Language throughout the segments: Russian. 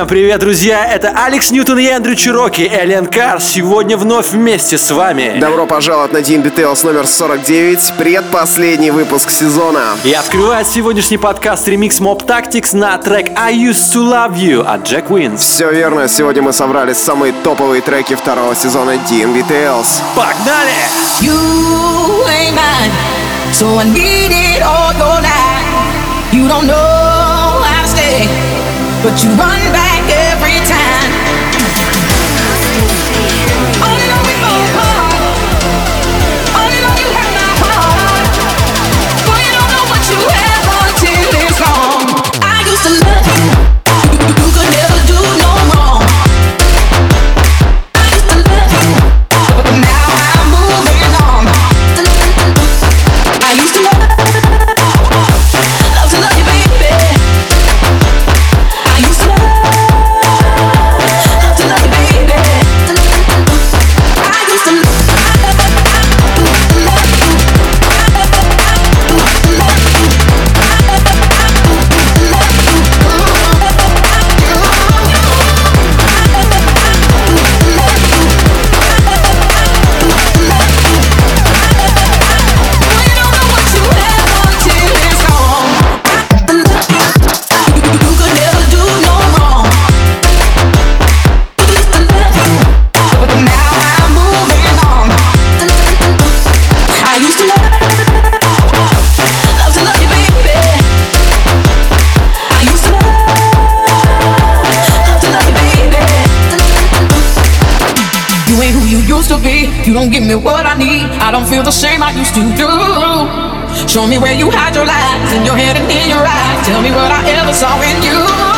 Всем привет, друзья! Это Алекс Ньютон и Эндрю Чироки, Эллен Карр. Сегодня вновь вместе с вами. Добро пожаловать на Team Details номер 49, предпоследний выпуск сезона. И открывает сегодняшний подкаст ремикс Mob Tactics на трек I Used to Love You от Jack Wins. Все верно, сегодня мы собрали самые топовые треки второго сезона Team Details. Погнали! You ain't mine, so I need it all your life. You don't know but you run back Don't give me what I need. I don't feel the same I used to do. Show me where you hide your lies in your head and in your eyes. Tell me what I ever saw in you.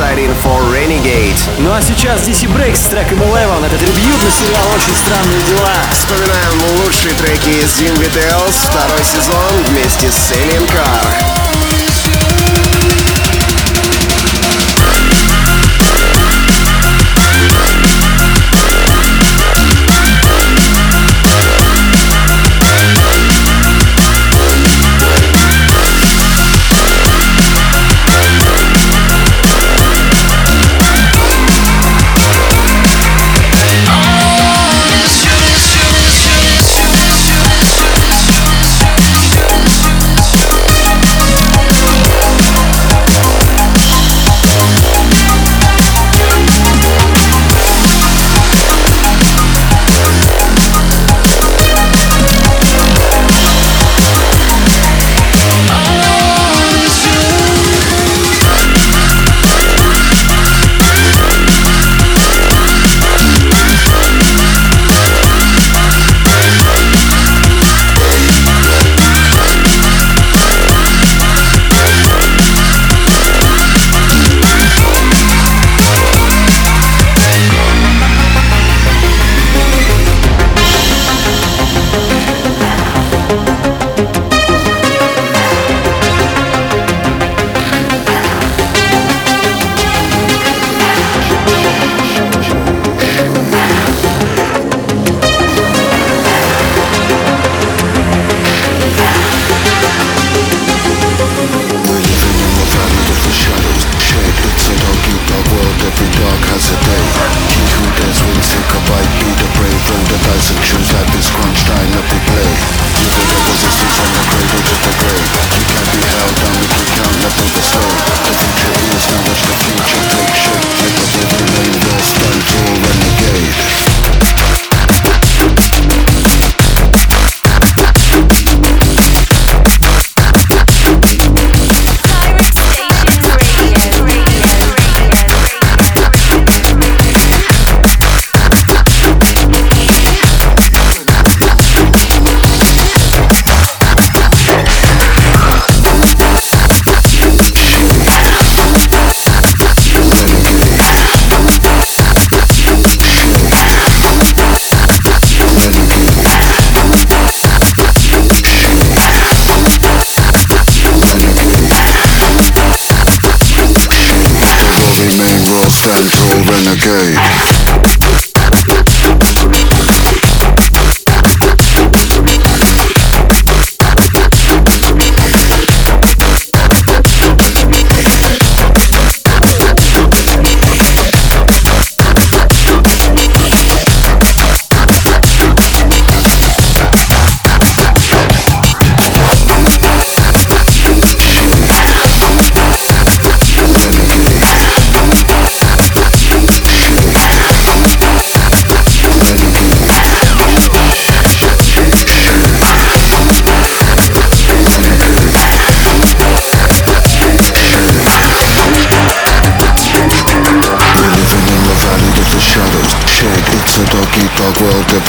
Inside Info Renegade. Ну а сейчас DC Breaks с треком Eleven. Это трибьют на сериал «Очень странные дела». Вспоминаем лучшие треки из Details, второй сезон вместе с Alien Car.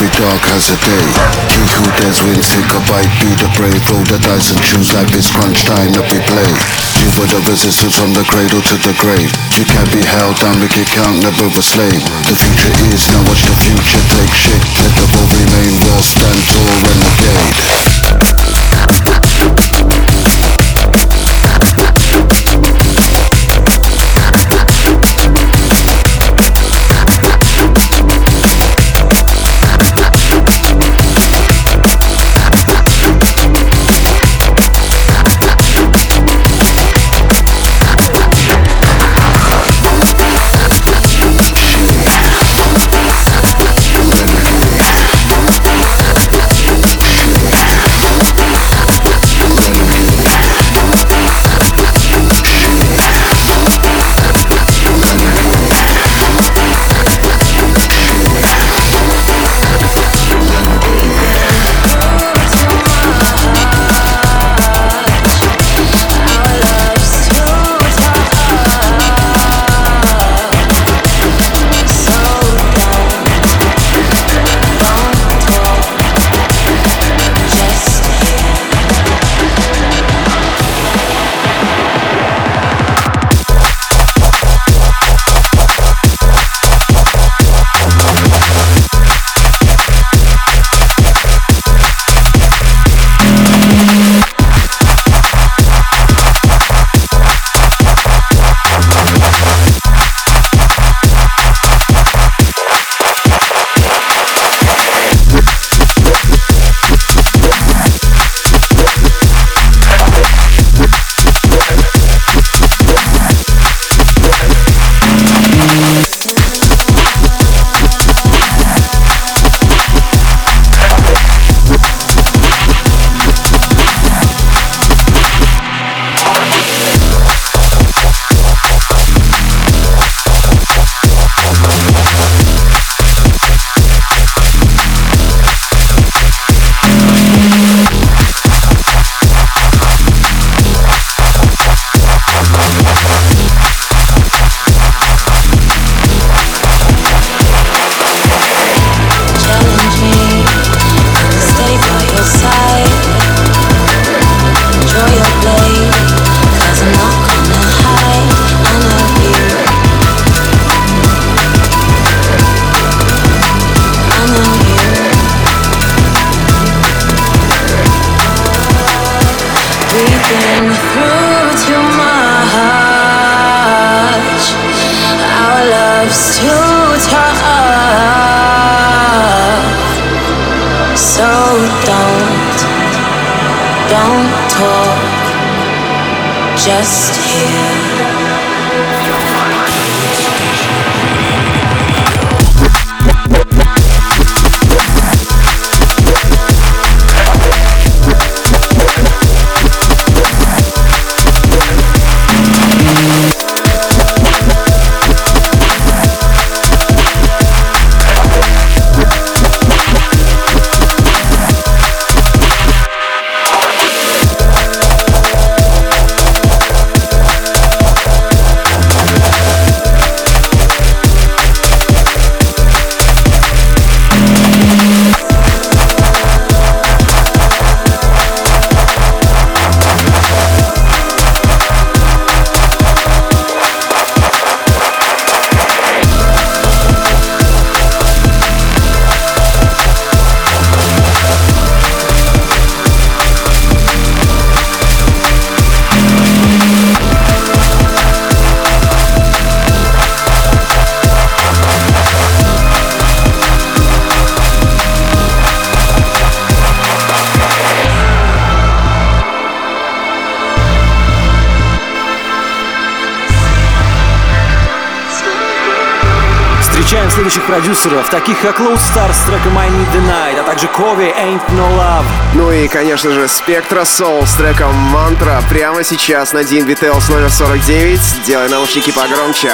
Every dog has a day. He who dares wins, take a bite, be the brave. Roll the dice and choose life is crunch time we play. You were the resistance from the cradle to the grave. You can't be held down, make it count, never a slave. The future is now, watch the future take shape. Let the will remain raw, stand tall, renegade. Продюсеров, таких как Low Star с треком I Need the Night, а также Кови Ain't No Love. Ну и, конечно же, Spectra Soul с треком Мантра прямо сейчас на DNB Tales номер 49. Делай наушники погромче.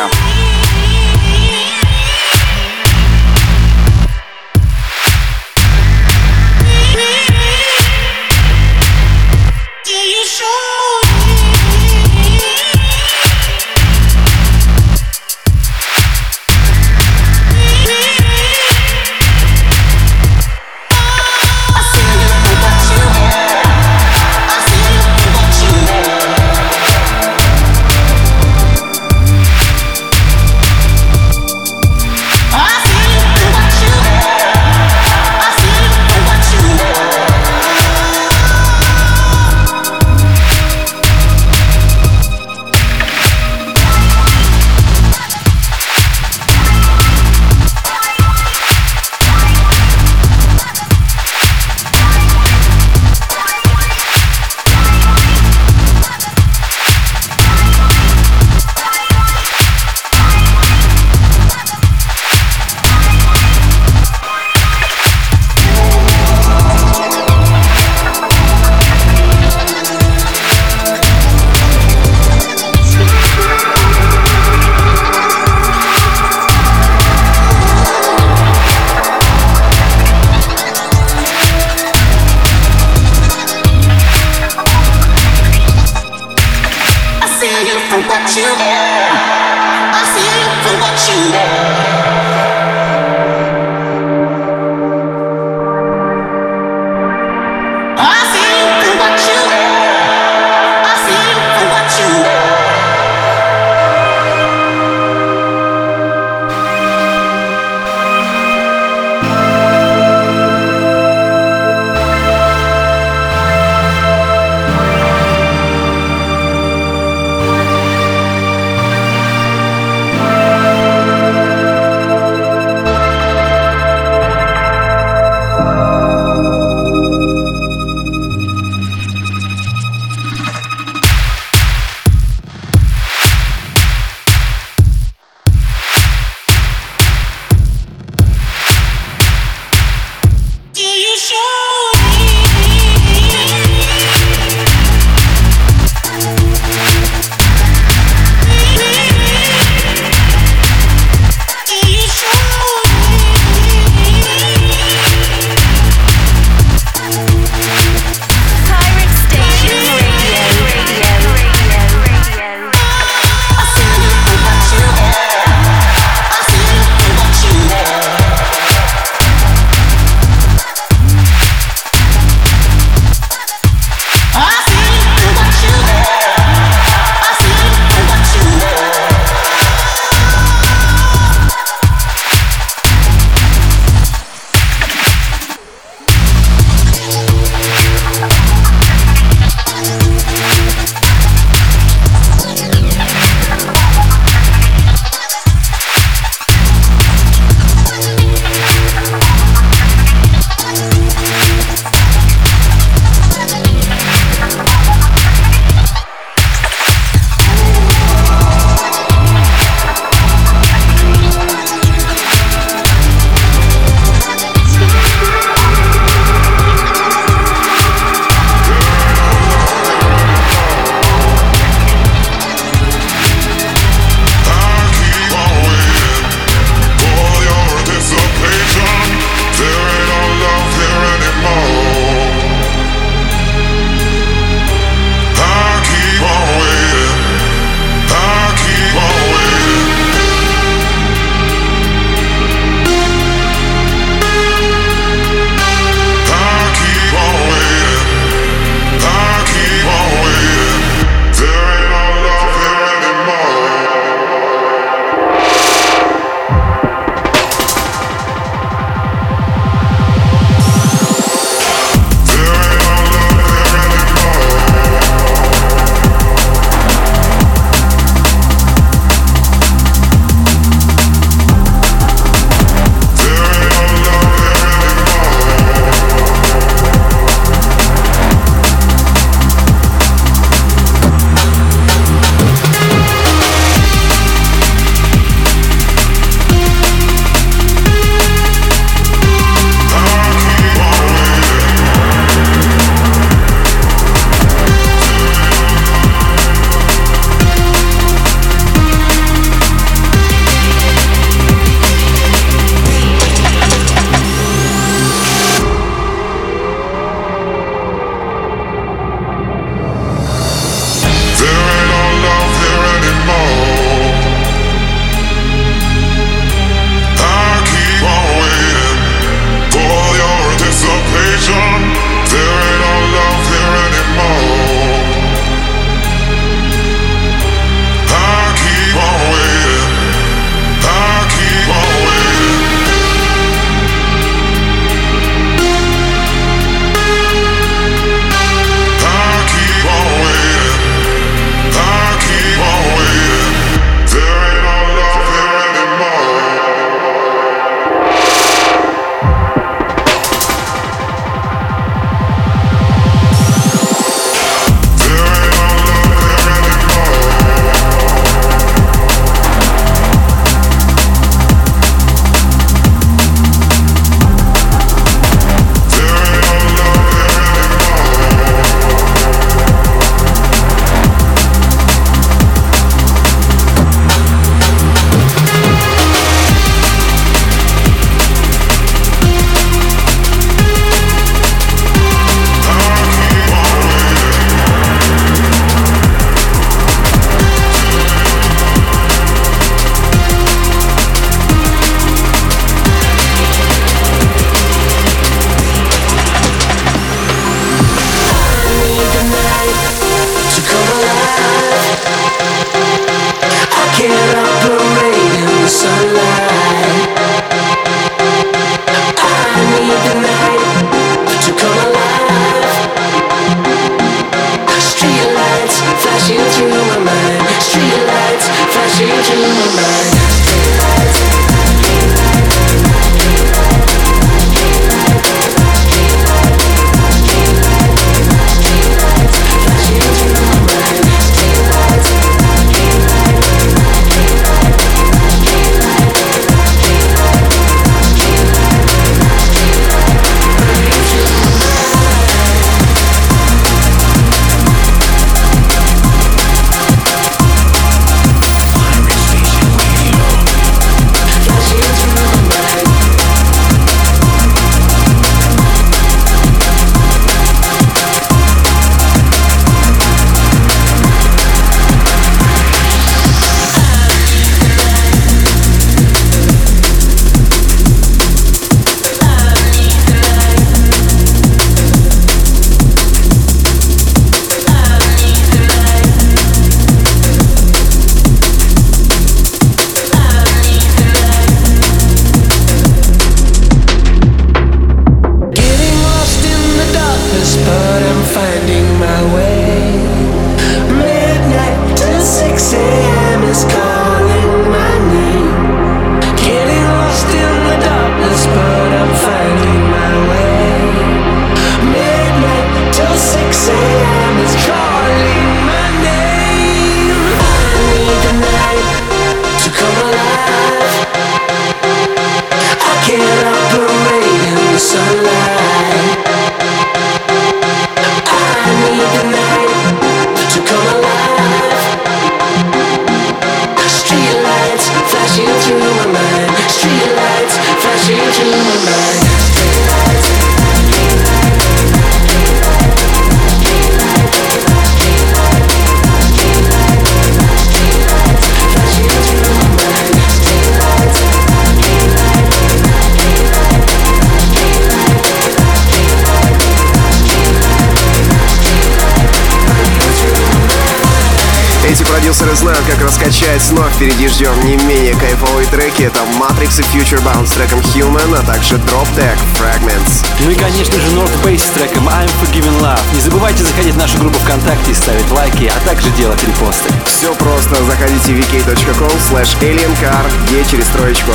Впереди ждем не менее кайфовые треки. Это Matrix и Future Bound с треком Human, а также Drop Tag Fragments. Ну и, конечно же, North Base с треком I'm Forgiven Love. Не забывайте заходить в нашу группу ВКонтакте и ставить лайки, а также делать репосты. Все просто. Заходите в vk.com slash aliencar, Е через троечку.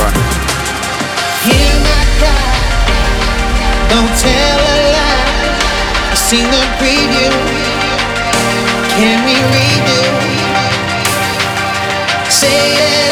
Hear my cry, don't tell a lie. I've seen the preview. Can we redo? say it.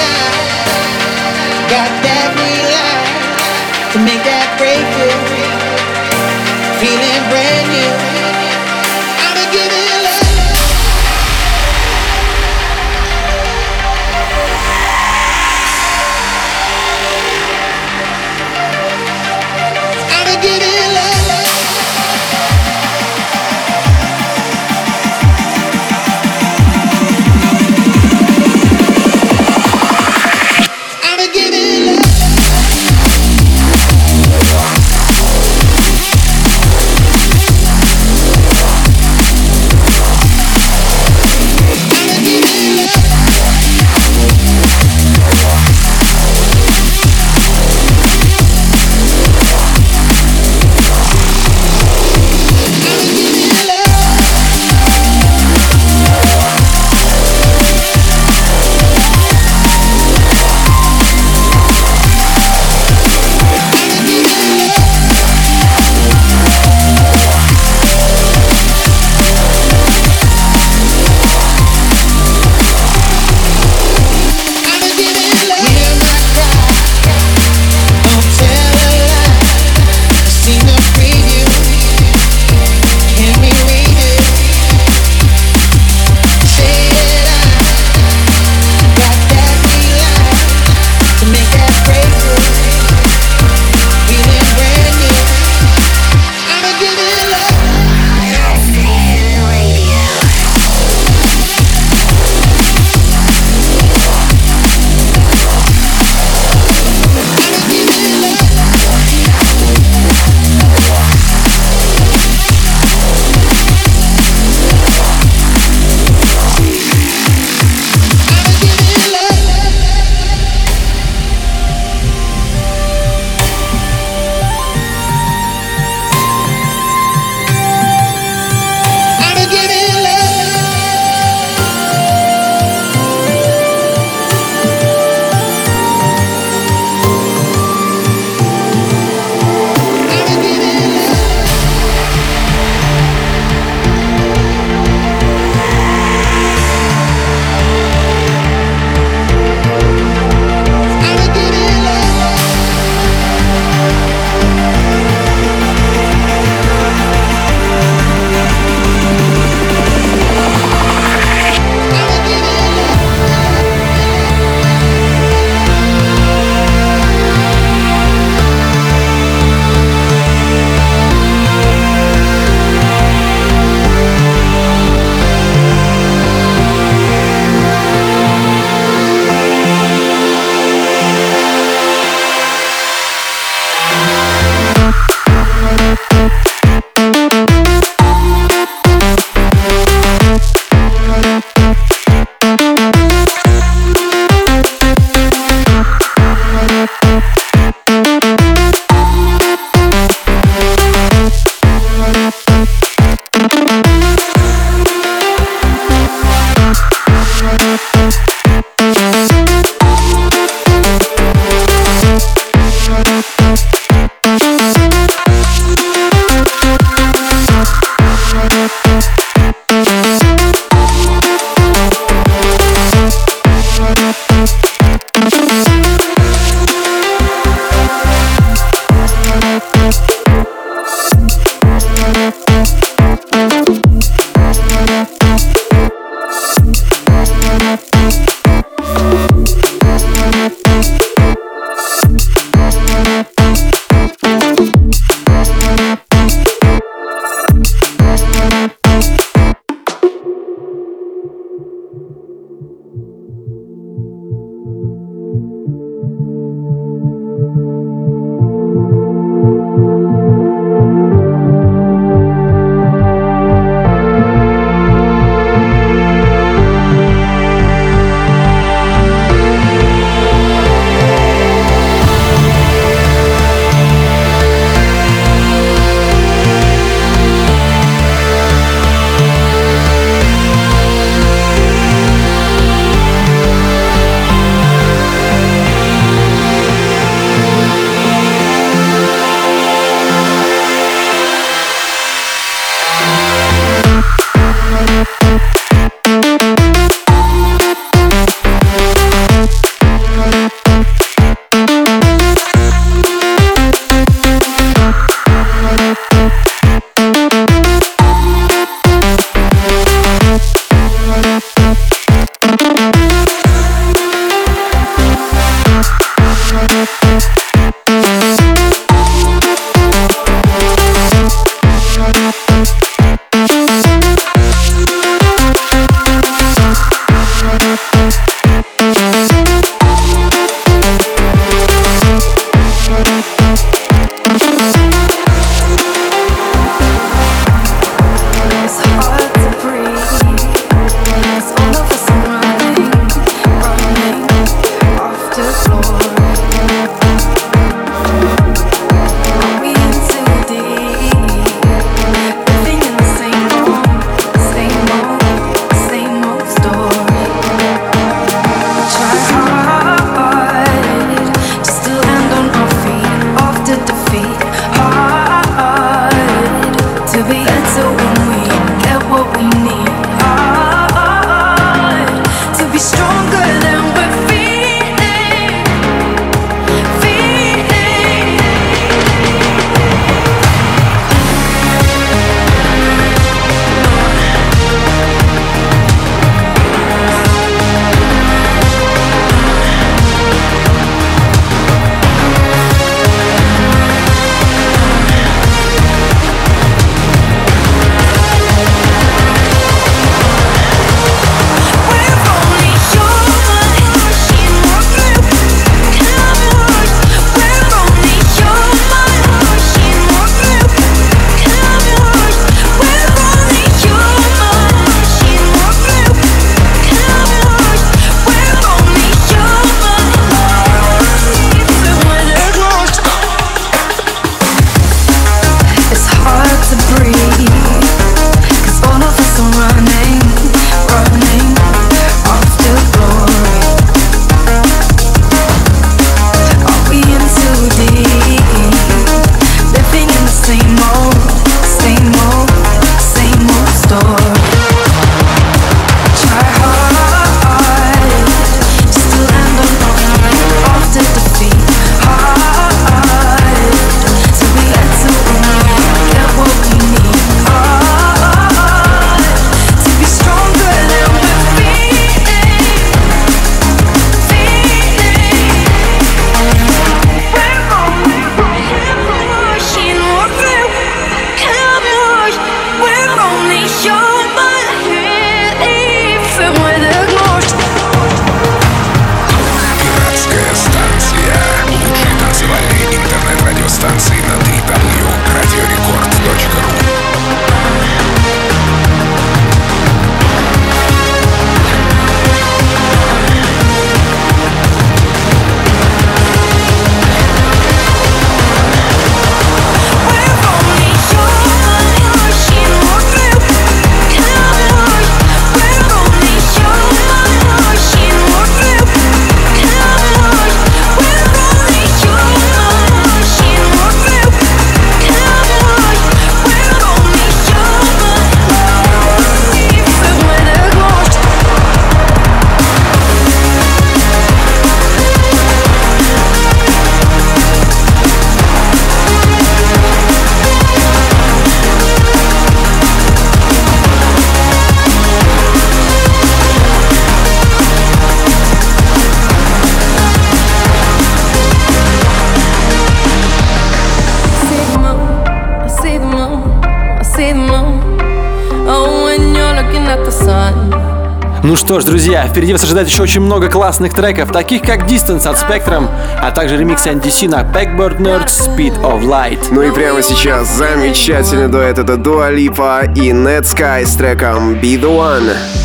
Что ж, друзья, впереди вас ожидает еще очень много классных треков, таких как Distance от Spectrum, а также ремикс NDC на Backboard Nerd Speed of Light. Ну и прямо сейчас замечательный дуэт это Dua Lipa и Ned Sky с треком Be The One.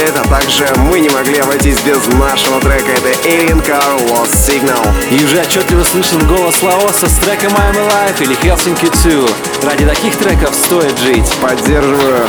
А также мы не могли обойтись без нашего трека. Это Alien Car Lost Signal. И уже отчетливо слышен голос Лаоса с треком I'm Alive или Helsinki 2. Ради таких треков стоит жить. Поддерживаю.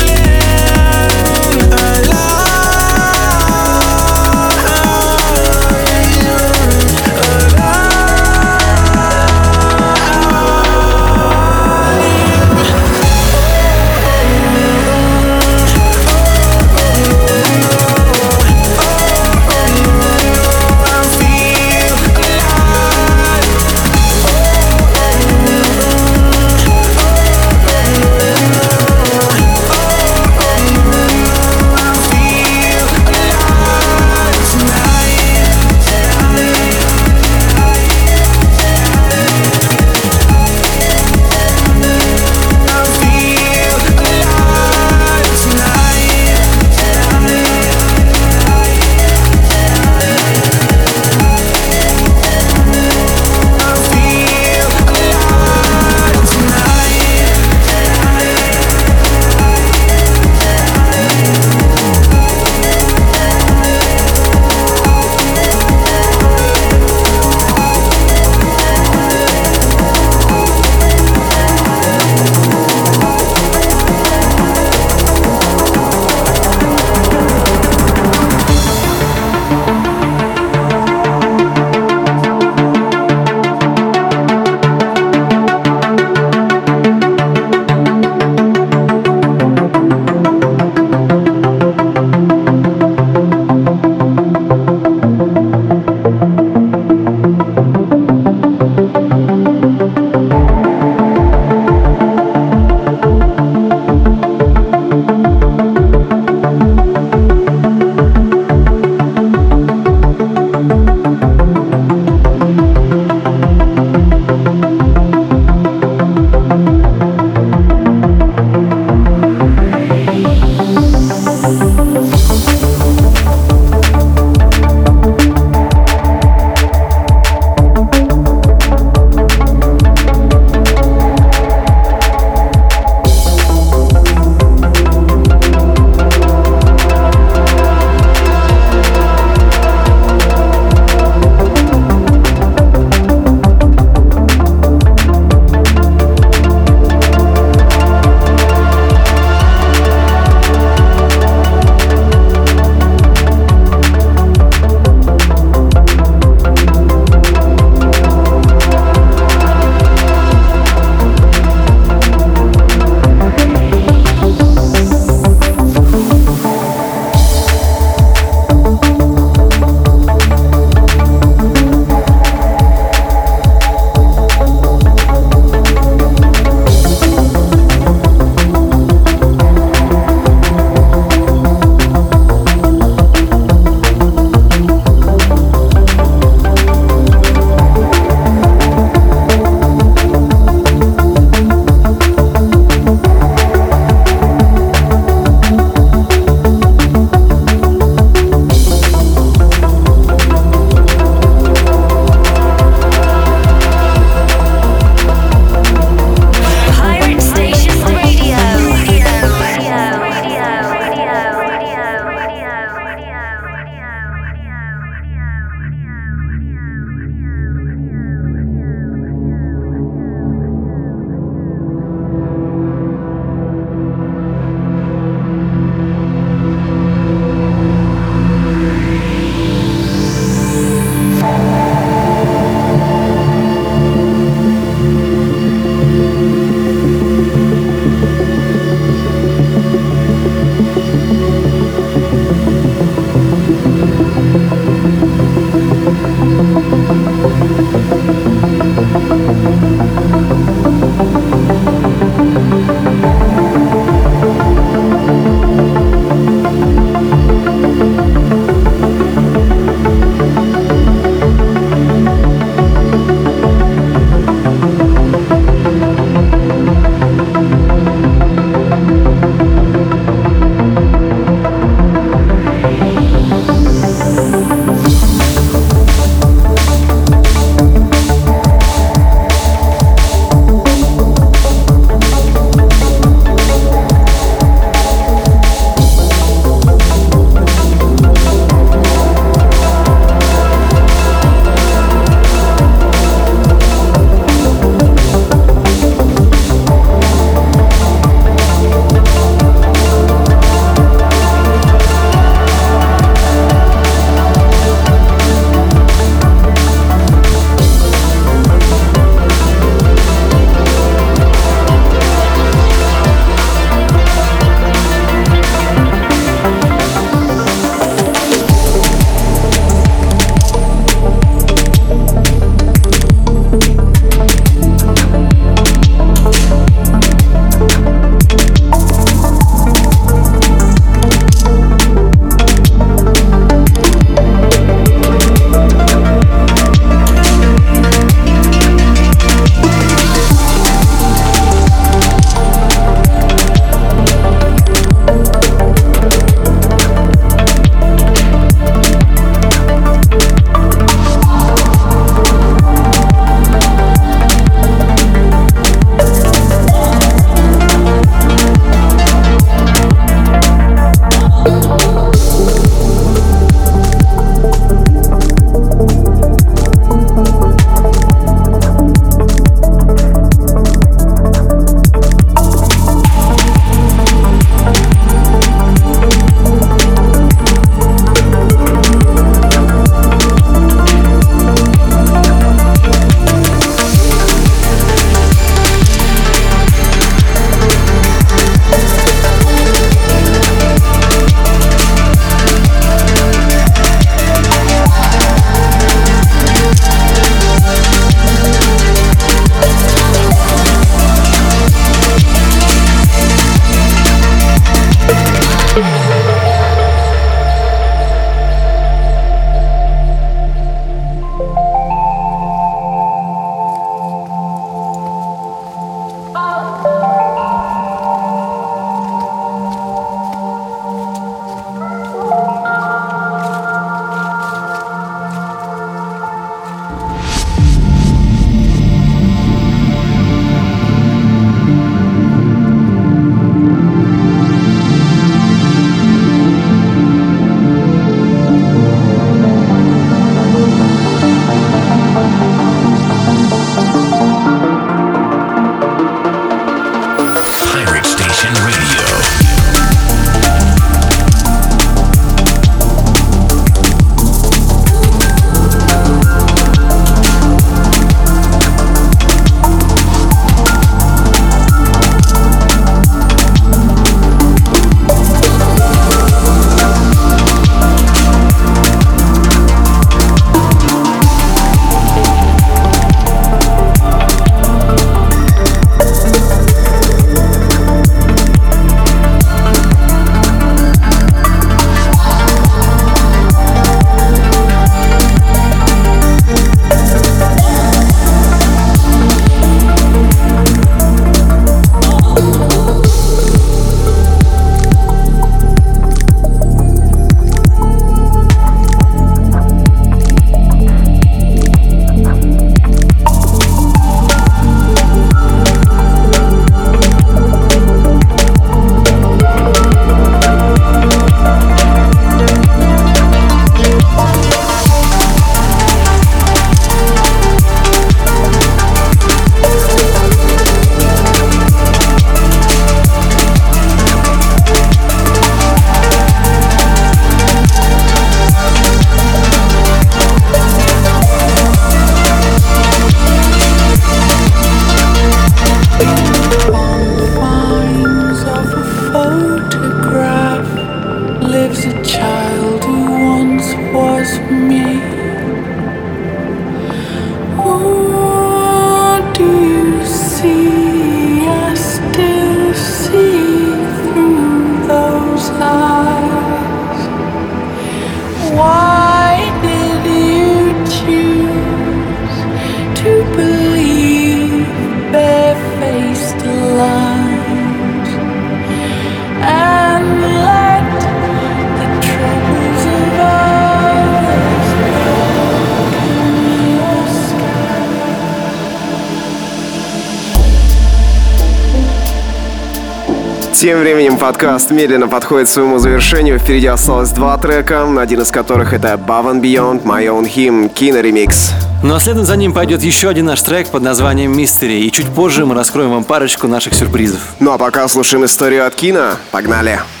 Подкаст медленно подходит к своему завершению. Впереди осталось два трека, один из которых это Above and Beyond, My Own Hymn, киноремикс. Ну а следом за ним пойдет еще один наш трек под названием «Мистери», и чуть позже мы раскроем вам парочку наших сюрпризов. Ну а пока слушаем историю от кино. Погнали! Pirate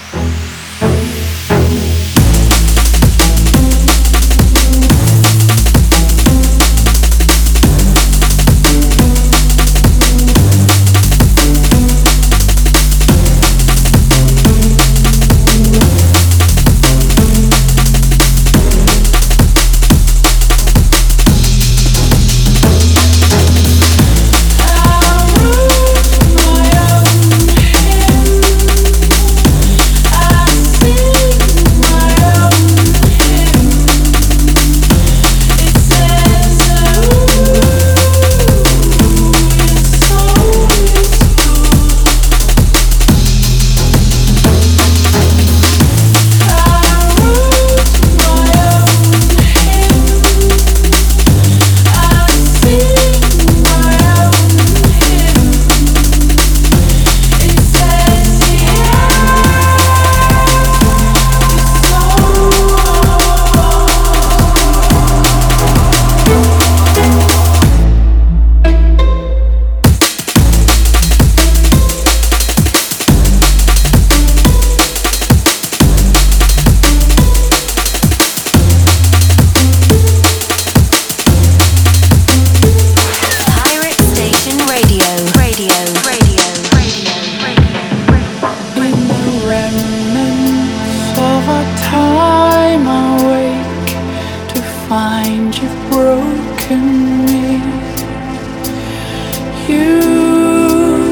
Used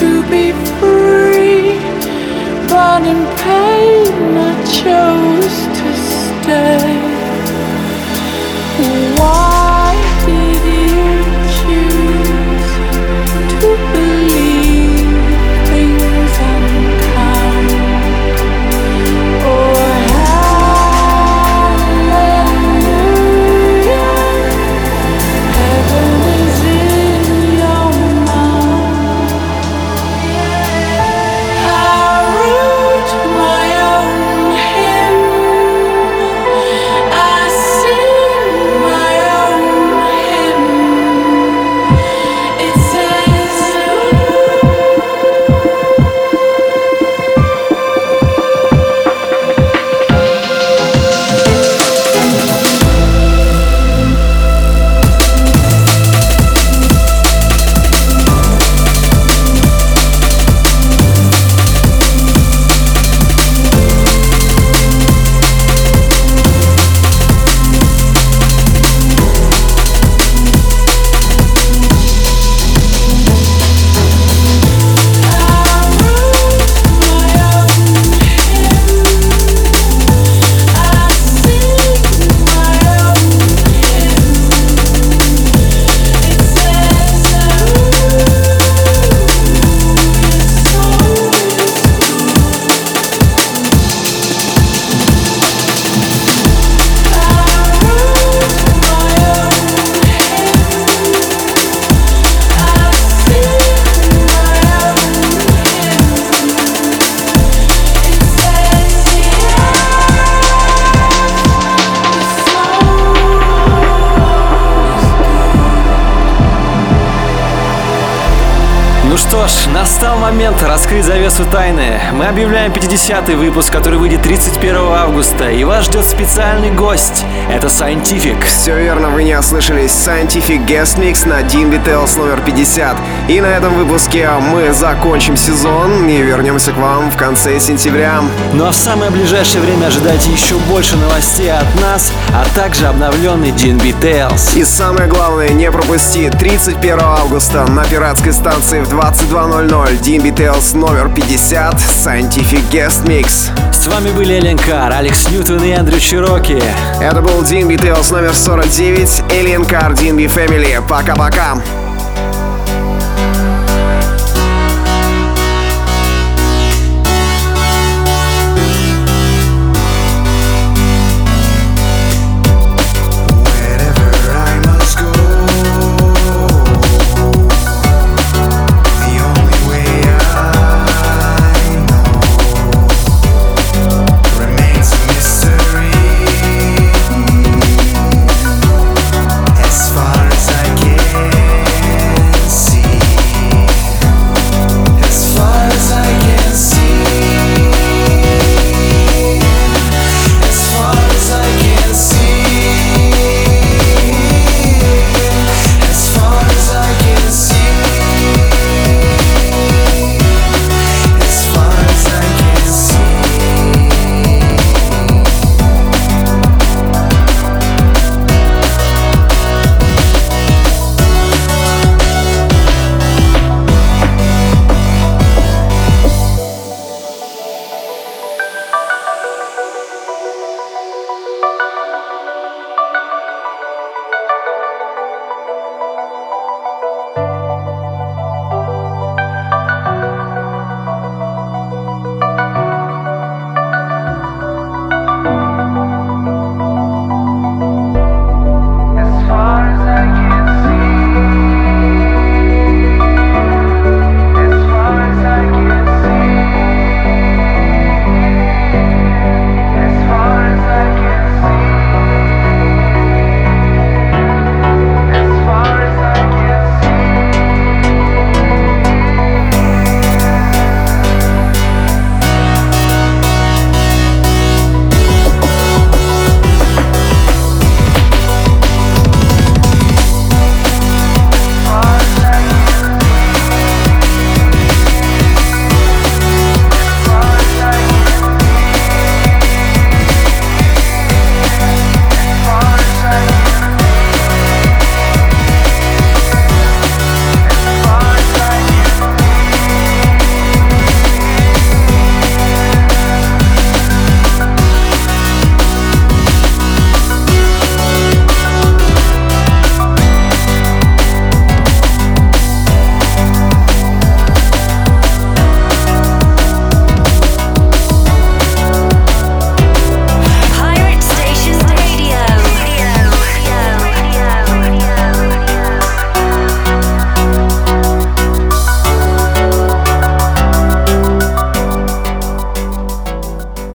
to be free, but in pain I chose to stay. Настал момент раскрыть завесу тайны. Мы объявляем 50-й выпуск, который выйдет 31 августа, и вас ждет специальный гость. Это Scientific. Все верно, вы не ослышались. Scientific Guest Mix на Dean Tales номер 50. И на этом выпуске мы закончим сезон и вернемся к вам в конце сентября. Ну а в самое ближайшее время ожидайте еще больше новостей от нас, а также обновленный DNB Tales. И самое главное, не пропусти 31 августа на пиратской станции в 22.00 DNB Tales номер 50 Scientific Guest Mix. С вами были Элен Кар, Алекс Ньютон и Эндрю Чироки. Это был DNB Tales номер 49, Alien Car DNB Family. Пока-пока.